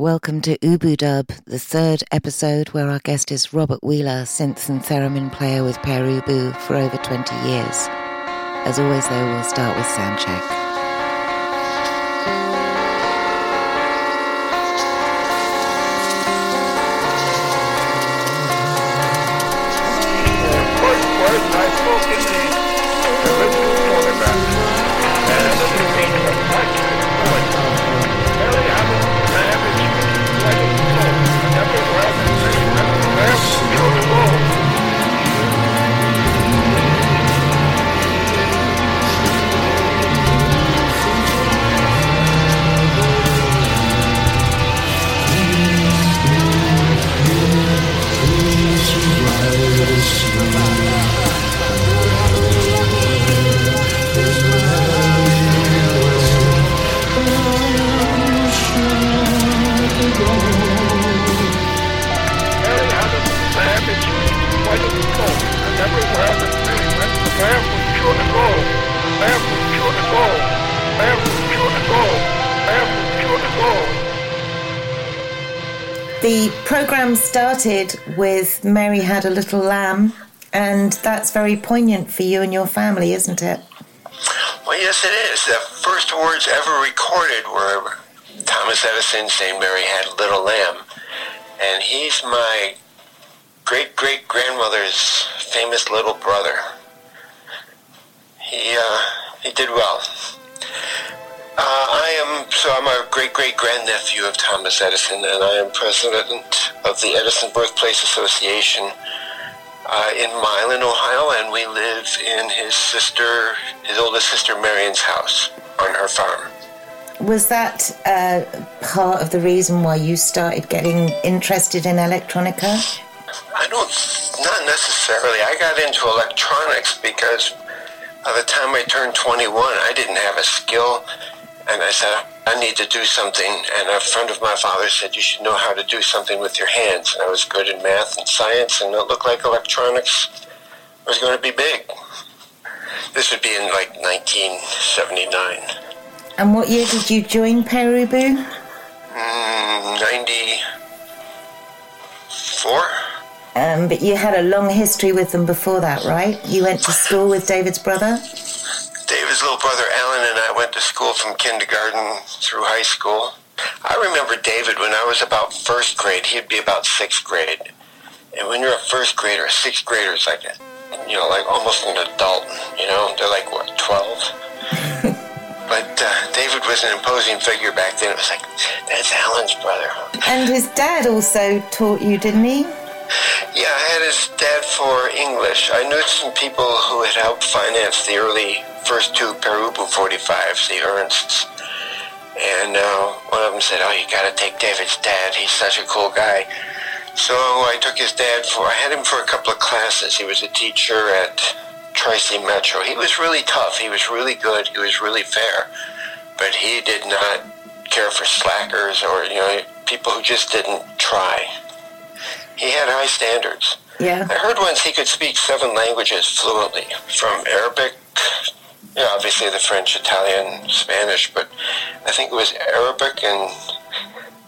Welcome to Ubu Dub, the third episode where our guest is Robert Wheeler, synth and theremin player with Pere Ubu for over 20 years. As always, though, we'll start with soundcheck. The started with Mary Had a Little Lamb, and that's very poignant for you and your family, isn't it? Well, yes, it is. The first words ever recorded were Thomas Edison saying Mary had a little lamb. And he's my great great grandmother's famous little brother. He, uh, he did well. Uh, I am, so I'm a great great grandnephew of Thomas Edison, and I am president of the Edison Birthplace Association uh, in Milan, Ohio, and we live in his sister, his oldest sister Marion's house on her farm. Was that uh, part of the reason why you started getting interested in electronica? I don't, not necessarily. I got into electronics because by the time I turned 21, I didn't have a skill and I said, I need to do something. And a friend of my father said, you should know how to do something with your hands. And I was good in math and science, and it looked like electronics was going to be big. This would be in like 1979. And what year did you join Ubu? Mm, 94. Um, but you had a long history with them before that, right? You went to school with David's brother? David's little brother Alan and I went to school from kindergarten through high school. I remember David when I was about first grade. He'd be about sixth grade. And when you're a first grader, a sixth grader is like, a, you know, like almost an adult. You know, they're like what, twelve? but uh, David was an imposing figure back then. It was like, that's Alan's brother. And his dad also taught you, didn't he? Yeah, I had his dad for English. I knew some people who had helped finance the early first two Pere Ubu 45s, the Ernsts. And uh, one of them said, oh, you got to take David's dad. He's such a cool guy. So I took his dad for, I had him for a couple of classes. He was a teacher at Tri-C Metro. He was really tough. He was really good. He was really fair. But he did not care for slackers or, you know, people who just didn't try. He had high standards. Yeah. I heard once he could speak seven languages fluently, from Arabic yeah, obviously the French, Italian, Spanish, but I think it was Arabic and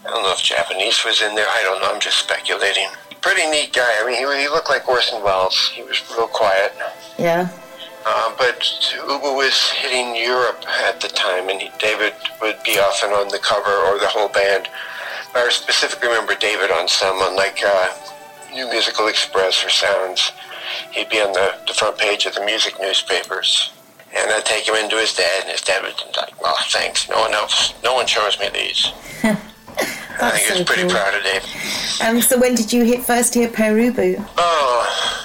I don't know if Japanese was in there. I don't know. I'm just speculating. Pretty neat guy. I mean, he, he looked like Orson Welles. He was real quiet. Yeah. Uh, but Ubu was hitting Europe at the time, and he, David would be often on the cover or the whole band. I specifically remember David on some, on like uh, New Musical Express or Sounds. He'd be on the, the front page of the music newspapers. And I'd take him into his dad, and his dad would like, well, thanks. No one else, no one shows me these. I think so he was pretty cool. proud of Dave. Um, so when did you hit first hear Pere Ubu? Oh,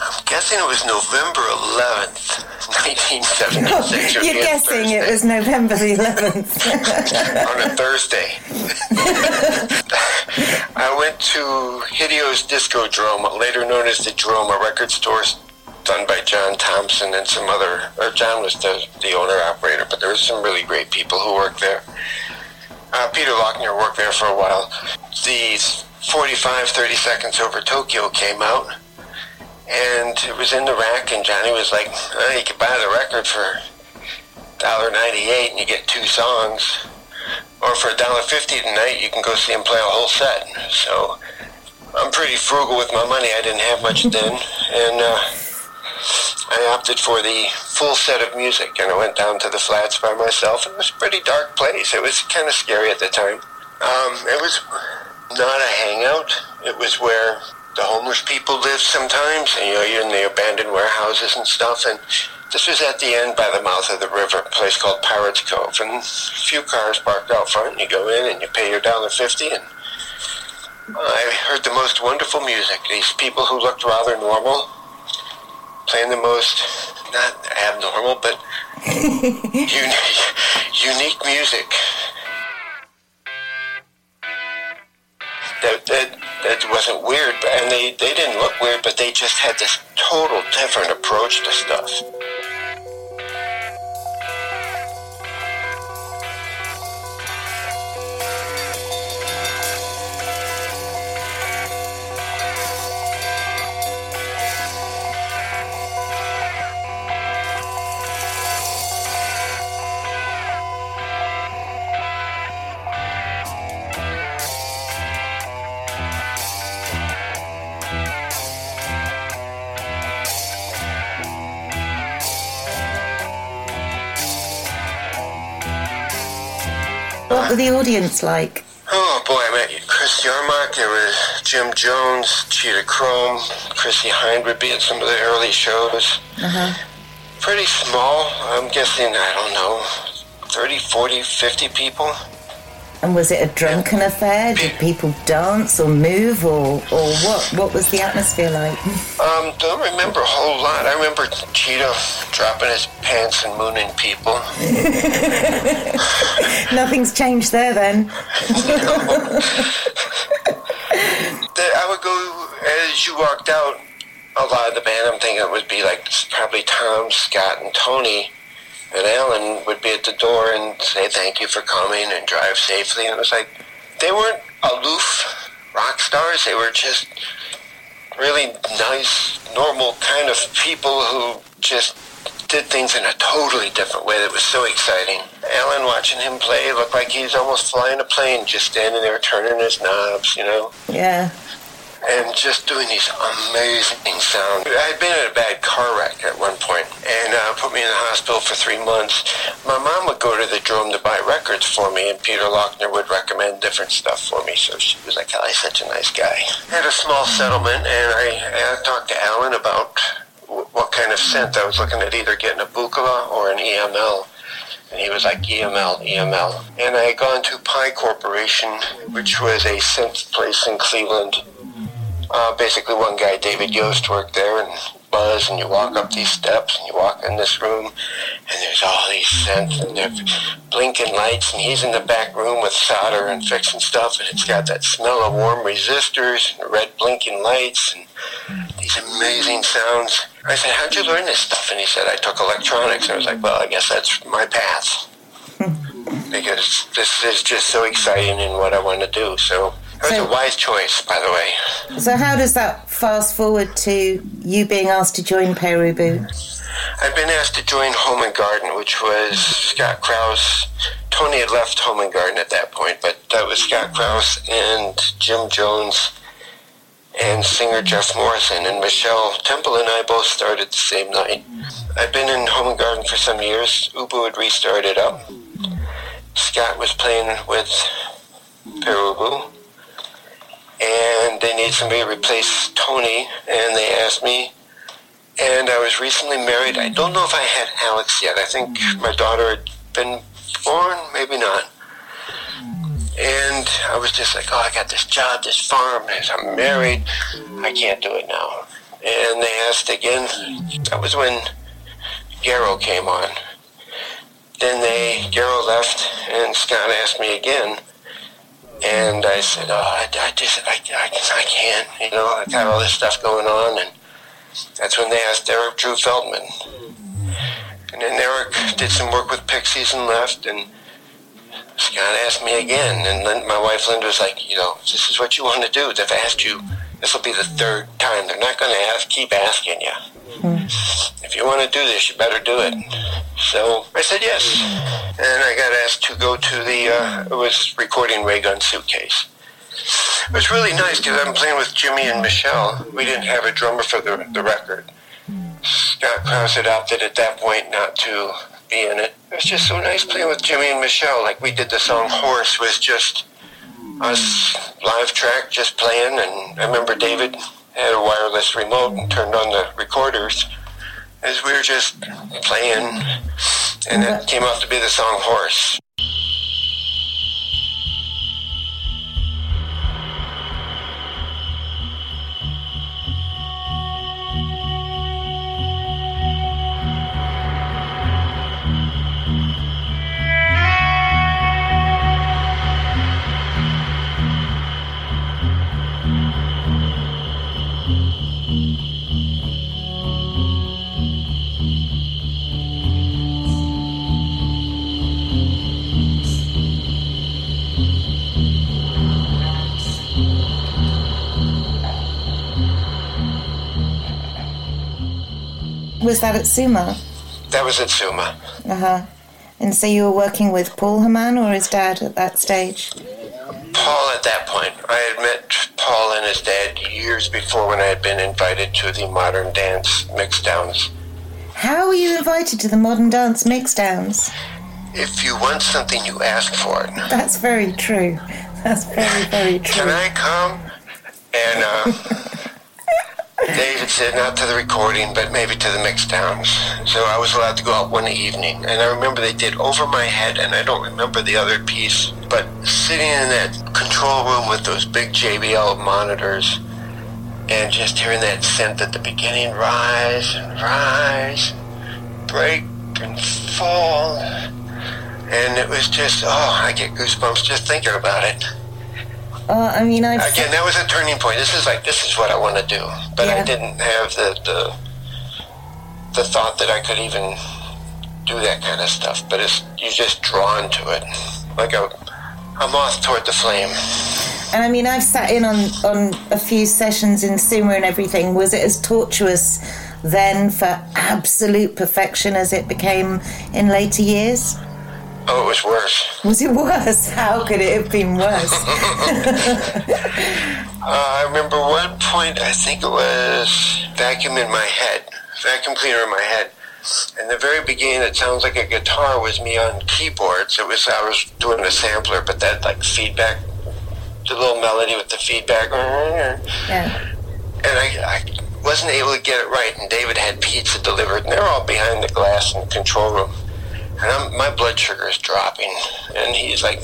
I'm guessing it was November 11th, 1976. You're guessing it was November the 11th. On a Thursday. I went to Hideo's Disco Drome, later known as the Drome, a record store done by John Thompson and some other, or John was the, the owner operator, but there was some really great people who worked there. Uh, Peter Laughner worked there for a while. The 45, 30 Seconds Over Tokyo came out, and it was in the rack, and Johnny was like, oh, you can buy the record for $1.98 and you get two songs. or for $1.50 tonight, you can go see him play a whole set. So I'm pretty frugal with my money. I didn't have much then, and uh, I opted for the full set of music, and I went down to the flats by myself. It was a pretty dark place. It was kind of scary at the time. Um, it was not a hangout. It was where the homeless people lived sometimes, and you know, you're in the abandoned warehouses and stuff, and this was at the end by the mouth of the river, a place called Pirates Cove, and a few cars parked out front. And you go in and you pay your dollar fifty, and I heard the most wonderful music. These people who looked rather normal, playing the most not abnormal but unique, unique music. That, that that wasn't weird, and they, they didn't look weird, but they just had this total different approach to stuff. Were the audience like? Oh boy, I met Chris Yarmark, there was Jim Jones, Cheetah Chrome, Chrissie Hynde would be at some of the early shows. Uh-huh. Pretty small, I'm guessing, I don't know, 30, 40, 50 people. And was it a drunken affair? Did people dance or move or, or what? What was the atmosphere like? Um, don't remember a whole lot. I remember Cheetah dropping his pants and mooning people. Nothing's changed there then. I would go, as you walked out, a lot of the band, I'm thinking it would be like probably Tom, Scott, and Tony and would be at the door and say thank you for coming and drive safely. And it was like they weren't aloof rock stars. They were just really nice, normal kind of people who just did things in a totally different way that was so exciting. Alan, watching him play, looked like he's almost flying a plane, just standing there turning his knobs, you know? Yeah and just doing these amazing sounds. I had been in a bad car wreck at one point and uh, put me in the hospital for three months. My mom would go to the Drome to buy records for me, and Peter Laughner would recommend different stuff for me. So she was like, oh, he's such a nice guy. I had a small settlement, and I, I talked to Alan about what kind of synth I was looking at either getting a Buchla or an EML. And he was like, EML, EML. And I had gone to Pye Corporation, which was a synth place in Cleveland uh, basically one guy, David Yost, worked there, and Buzz, and you walk up these steps, and you walk in this room, and there's all these synths, and they're blinking lights, and he's in the back room with solder and fixing stuff, and it's got that smell of warm resistors and red blinking lights, and these amazing sounds. I said, how'd you learn this stuff? And he said, I took electronics. And I was like, well, I guess that's my path. because this is just so exciting and what I want to do. So it was so, a wise choice, by the way. So, how does that fast forward to you being asked to join Pere Ubu? I've been asked to join Home and Garden, which was Scott Krauss. Tony had left Home and Garden at that point, but that was Scott Krauss and Jim Jones and singer Jeff Morrison. And Michelle Temple and I both started the same night. I've been in Home and Garden for some years. Ubu had restarted up. Scott was playing with Pere Ubu and they need somebody to replace Tony, and they asked me. And I was recently married. I don't know if I had Alex yet. I think my daughter had been born, maybe not. And I was just like, oh, I got this job, this farm, I'm married. I can't do it now. And they asked again. That was when Garo came on. Then they, Garo left, and Scott asked me again. And I said, oh, I, I just, I, I, I can't, you know, I got all this stuff going on. And that's when they asked Eric Drew Feldman. And then Eric did some work with Pixies and left. And Scott asked me again, and then my wife Linda was like, you know, this is what you want to do. They've asked you. This will be the third time. They're not going to ask, keep asking you. Hmm. If you want to do this, you better do it. So I said yes, and I got asked to go to the. Uh, it was recording Ray Gun Suitcase. It was really nice because I'm playing with Jimmy and Michelle. We didn't have a drummer for the, the record. Scott Krauss had opted at that point not to be in it. It was just so nice playing with Jimmy and Michelle. Like we did the song Horse was just us live track just playing. And I remember David had a wireless remote and turned on the recorders as we were just playing. And it came out to be the song Horse. Was that at Suma? That was at Suma. Uh huh. And so you were working with Paul Hamann or his dad at that stage? Paul at that point. I had met Paul and his dad years before when I had been invited to the modern dance mixdowns. How were you invited to the modern dance mixdowns? If you want something, you ask for it. That's very true. That's very, very true. Can I come? And uh, David said not to the recording, but maybe to the mixdowns. So I was allowed to go out one evening. And I remember they did Over My Head, and I don't remember the other piece. But sitting in that control room with those big JBL monitors and just hearing that synth at the beginning rise and rise, break and fall. And it was just, oh, I get goosebumps just thinking about it. Uh, I mean, I again that was a turning point. This is like this is what I want to do, but yeah. I didn't have the, the the thought that I could even do that kind of stuff. But it's you're just drawn to it, like a a moth toward the flame. And I mean, I've sat in on on a few sessions in Suma and everything. Was it as tortuous then for absolute perfection as it became in later years? Oh, it was worse. Was it worse? How could it have been worse? uh, I remember one point, I think it was vacuum in my head, vacuum cleaner in my head. In the very beginning, it sounds like a guitar was me on keyboards. It was I was doing a sampler, but that like feedback, the little melody with the feedback. Yeah. And I, I wasn't able to get it right. And David had pizza delivered, and they're all behind the glass in the control room and I'm, my blood sugar is dropping. And he's like,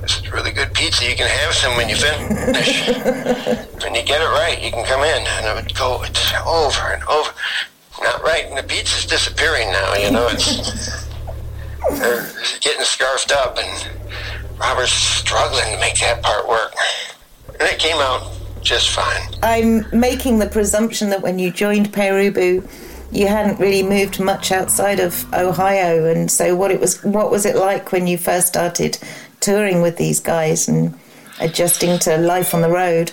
"This is really good pizza. You can have some when you finish. when you get it right, you can come in." And I would go over and over, not right, and the pizza's disappearing now. You know, it's they're getting scarfed up, and Robert's struggling to make that part work. And it came out just fine. I'm making the presumption that when you joined Pere Ubu, you hadn't really moved much outside of Ohio, and so what it was, what was it like when you first started touring with these guys and adjusting to life on the road?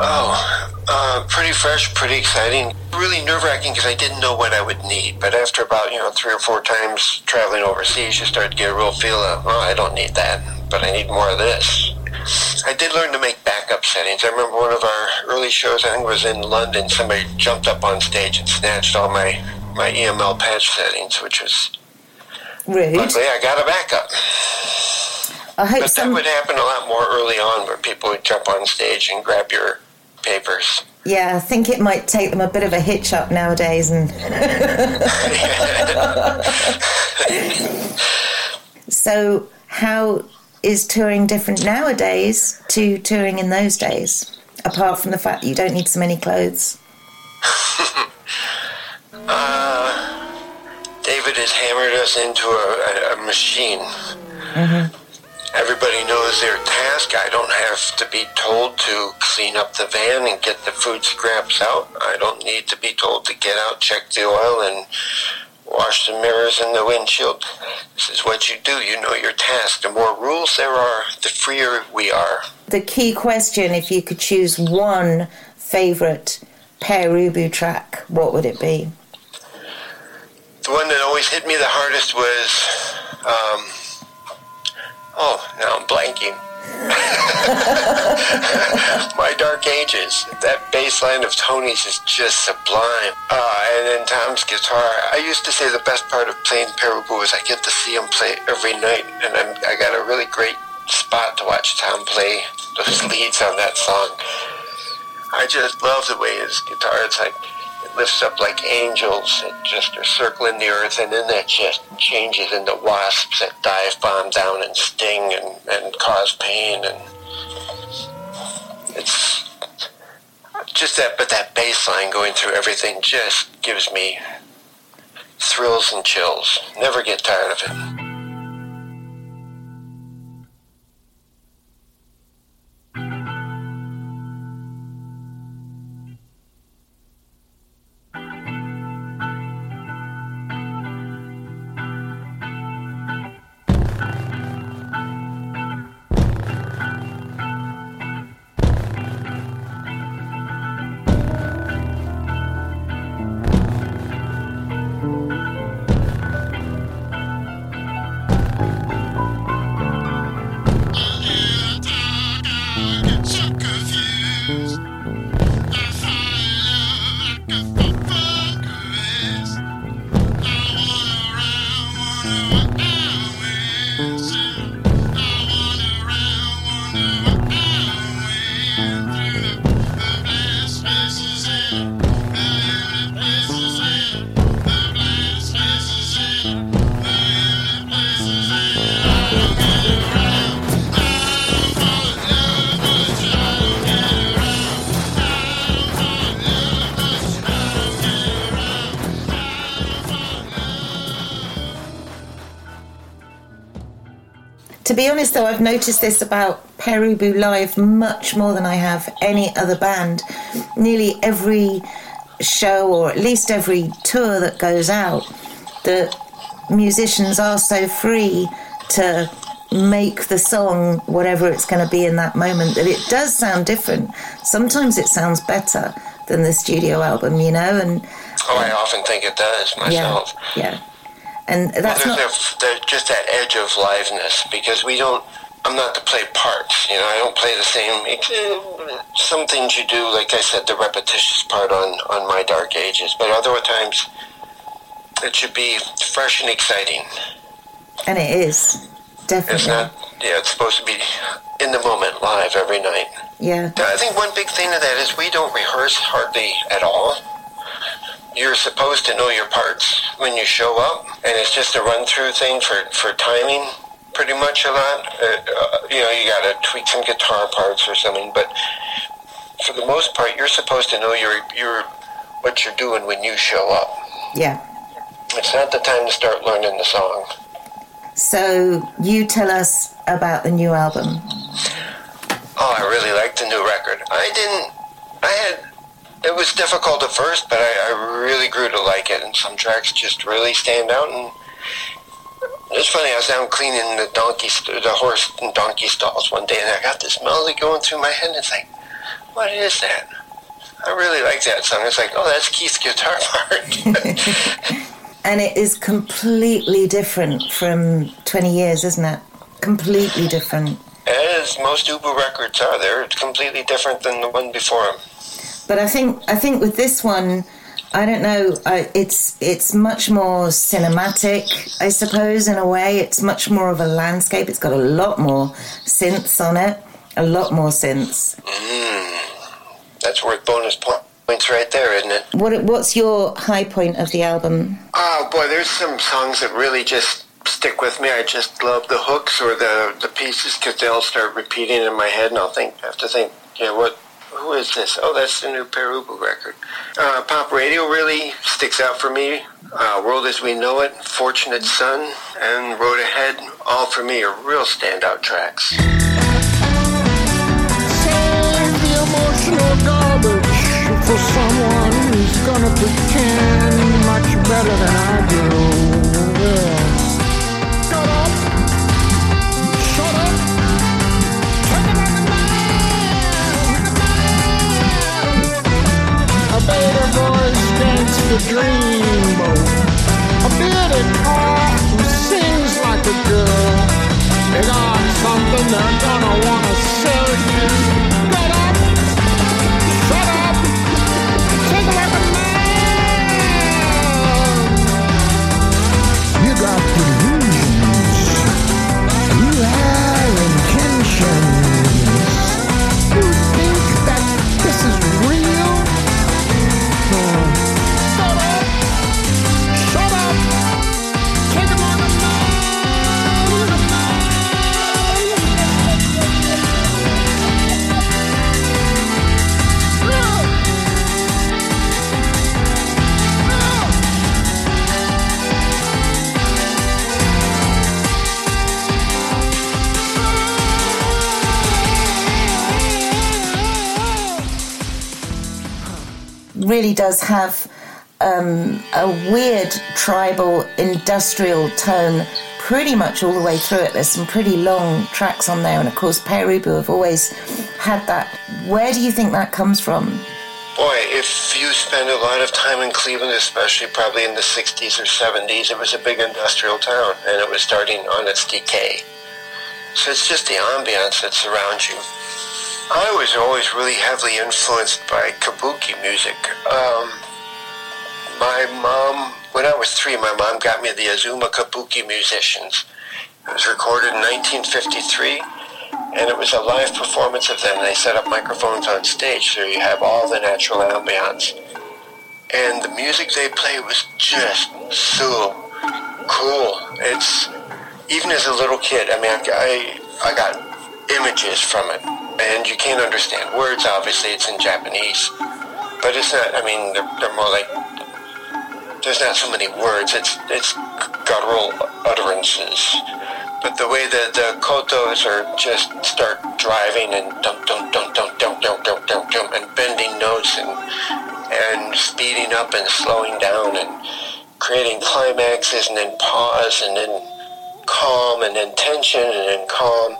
Oh, uh, pretty fresh, pretty exciting. Really nerve wracking because I didn't know what I would need. But after about you know three or four times traveling overseas, you start to get a real feel of, oh, I don't need that, but I need more of this. I did learn to make backup settings. I remember one of our early shows, I think it was in London, somebody jumped up on stage and snatched all my, my EML patch settings, which was... Rude. Luckily, I got a backup. I hope but some... that would happen a lot more early on where people would jump on stage and grab your papers. Yeah, I think it might take them a bit of a hitch up nowadays and So how is touring different nowadays to touring in those days? Apart from the fact that you don't need so many clothes. uh, David has hammered us into a, a, a machine. Mm-hmm. Everybody knows their task. I don't have to be told to clean up the van and get the food scraps out. I don't need to be told to get out, check the oil, and wash the mirrors and the windshield. This is what you do. You know your task. The more rules there are, the freer we are. The key question if you could choose one favourite Pere Ubu track, what would it be? The one that always hit me the hardest was, um, oh, now I'm blanking. My Dark Ages. That bass line of Tony's is just sublime. Uh, and then Tom's guitar. I used to say the best part of playing Ubu is I get to see him play every night, and I'm, I got a really great spot to watch Tom play those leads on that song. I just love the way his guitar. It's like lifts up like angels that just are circling the earth, and then that just changes into wasps that dive bomb down and sting and, and cause pain, and it's just that. But that bass line going through everything just gives me thrills and chills. Never get tired of it. Be honest, though, I've noticed this about Pere Ubu Live much more than I have any other band. Nearly every show, or at least every tour that goes out, the musicians are so free to make the song whatever it's going to be in that moment that it does sound different. Sometimes it sounds better than the studio album, you know, and oh, I often think it does myself. Yeah, yeah and that's well, not there's just that edge of liveness because we don't. I'm not to play parts, you know. I don't play the same. Some things you do, like I said, the repetitious part on on my Dark Ages, but other times it should be fresh and exciting. And it is definitely. It's not. Yeah, it's supposed to be in the moment, live every night. Yeah. I think one big thing of that is we don't rehearse hardly at all you're supposed to know your parts when you show up, and it's just a run through thing for, for timing pretty much a lot. Uh, uh, you know, you got to tweak some guitar parts or something, but for the most part, you're supposed to know your your what you're doing when you show up. Yeah. It's not the time to start learning the song. So you tell us about the new album. Oh, I really like the new record. I didn't. I had it was difficult at first, but I, I really grew to like it, and some tracks just really stand out. And it's funny, I was down cleaning the donkey, st- the horse and donkey stalls one day, and I got this melody going through my head, and it's like, what is that? I really like that song. It's like, oh, that's Keith's guitar part. and it is completely different from 20 years, isn't it? Completely different. As most Ubu records are, they're completely different than the one before them. But I think I think with this one, I don't know. I, it's it's much more cinematic, I suppose. In a way, it's much more of a landscape. It's got a lot more synths on it. A lot more synths. Mm, that's worth bonus points right there, isn't it? What What's your high point of the album? Oh boy, there's some songs that really just stick with me. I just love the hooks or the the pieces because they'll start repeating in my head, and I'll think I have to think, yeah, what who is this? Oh, that's the new Pere Ubu record. Uh, pop radio really sticks out for me. Uh, World as We Know It, Fortunate Son, and Road Ahead, all for me are real standout tracks. dream. Really does have um, a weird tribal industrial tone pretty much all the way through it. There's some pretty long tracks on there, and of course, Pere Ubu have always had that. Where do you think that comes from? Boy, if you spend a lot of time in Cleveland, especially probably in the 60s or 70s, it was a big industrial town and it was starting on its decay. So it's just the ambiance that surrounds you. I was always really heavily influenced by kabuki music. Um, my mom, when I was three, my mom got me the Azuma Kabuki Musicians. It was recorded in 1953 and it was a live performance of them. They set up microphones on stage, so you have all the natural ambiance. And the music they play was just so cool. It's even as a little kid. I mean, I I got images from it, and you can't understand words. Obviously, it's in Japanese, but it's not. I mean, they're, they're more like there's not so many words. It's it's guttural utterances. But the way that the kotos are just start driving and dum dum dum dum dum dum dum dum and bending notes and and speeding up and slowing down and creating climaxes and then pause and then calm and then tension and then calm.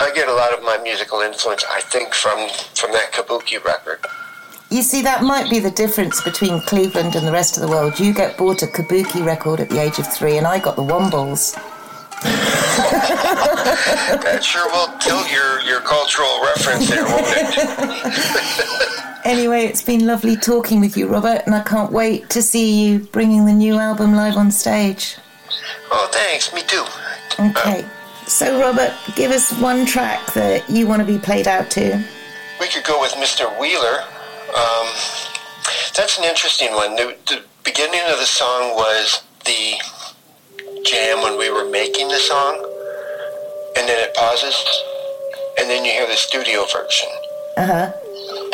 I get a lot of my musical influence, I think, from from that kabuki record. You see, that might be the difference between Cleveland and the rest of the world. You get bought a kabuki record at the age of three, and I got the Wombles. That sure will tilt your, your cultural reference there, won't it? Anyway, it's been lovely talking with you, Robert, and I can't wait to see you bringing the new album live on stage. oh, thanks. Me too. Okay. Uh, So, Robert, give us one track that you want to be played out to. We could go with Mr. Wheeler. Um, that's an interesting one. The, the beginning of the song was the jam when we were making the song, and then it pauses, and then you hear the studio version. Uh huh.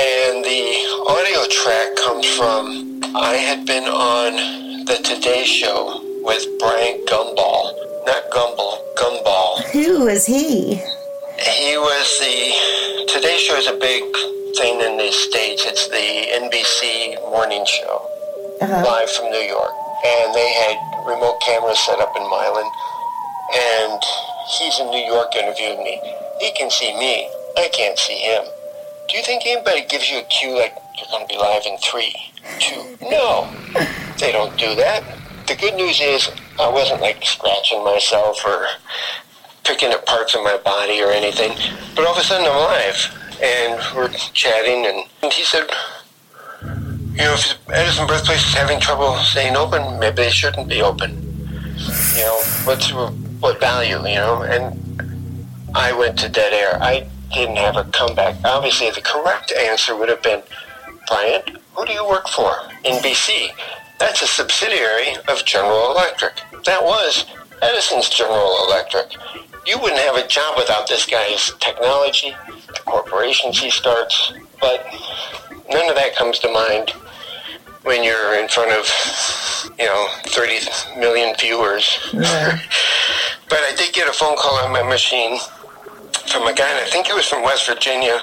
And the audio track comes from I had been on the Today Show with Brian Gumball. Not Gumball, Gumball. Who was he? He was the Today Show is a big thing in the States. It's the NBC morning show, Uh-huh. live from New York. And they had remote cameras set up in Milan. And he's in New York interviewing me. He can see me. I can't see him. Do you think anybody gives you a cue like you're going to be live in three, two? No, they don't do that. The good news is I wasn't like scratching myself or picking at parts of my body or anything. But all of a sudden I'm alive and we're chatting and, he said, you know, if Edison Birthplace is having trouble staying open, maybe they shouldn't be open. You know, what's what value, you know? And I went to dead air. I didn't have a comeback. Obviously, the correct answer would have been, Brian, who do you work for? NBC. That's a subsidiary of General Electric. That was Edison's General Electric. You wouldn't have a job without this guy's technology, the corporations he starts, but none of that comes to mind when you're in front of, you know, 30 million viewers. Yeah. but I did get a phone call on my machine from a guy, and I think he was from West Virginia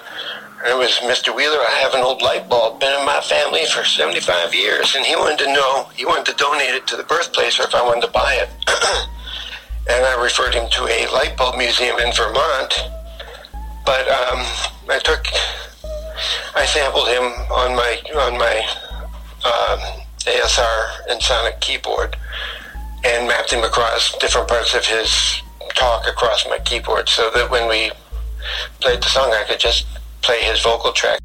it was Mr. Wheeler. I have an old light bulb, been in my family for 75 years, and he wanted to know, he wanted to donate it to the birthplace or if I wanted to buy it. and I referred him to a light bulb museum in Vermont. But um, I took, I sampled him on my on my uh, ASR Ensoniq keyboard, and mapped him across different parts of his talk across my keyboard, so that when we played the song, I could just play his vocal track.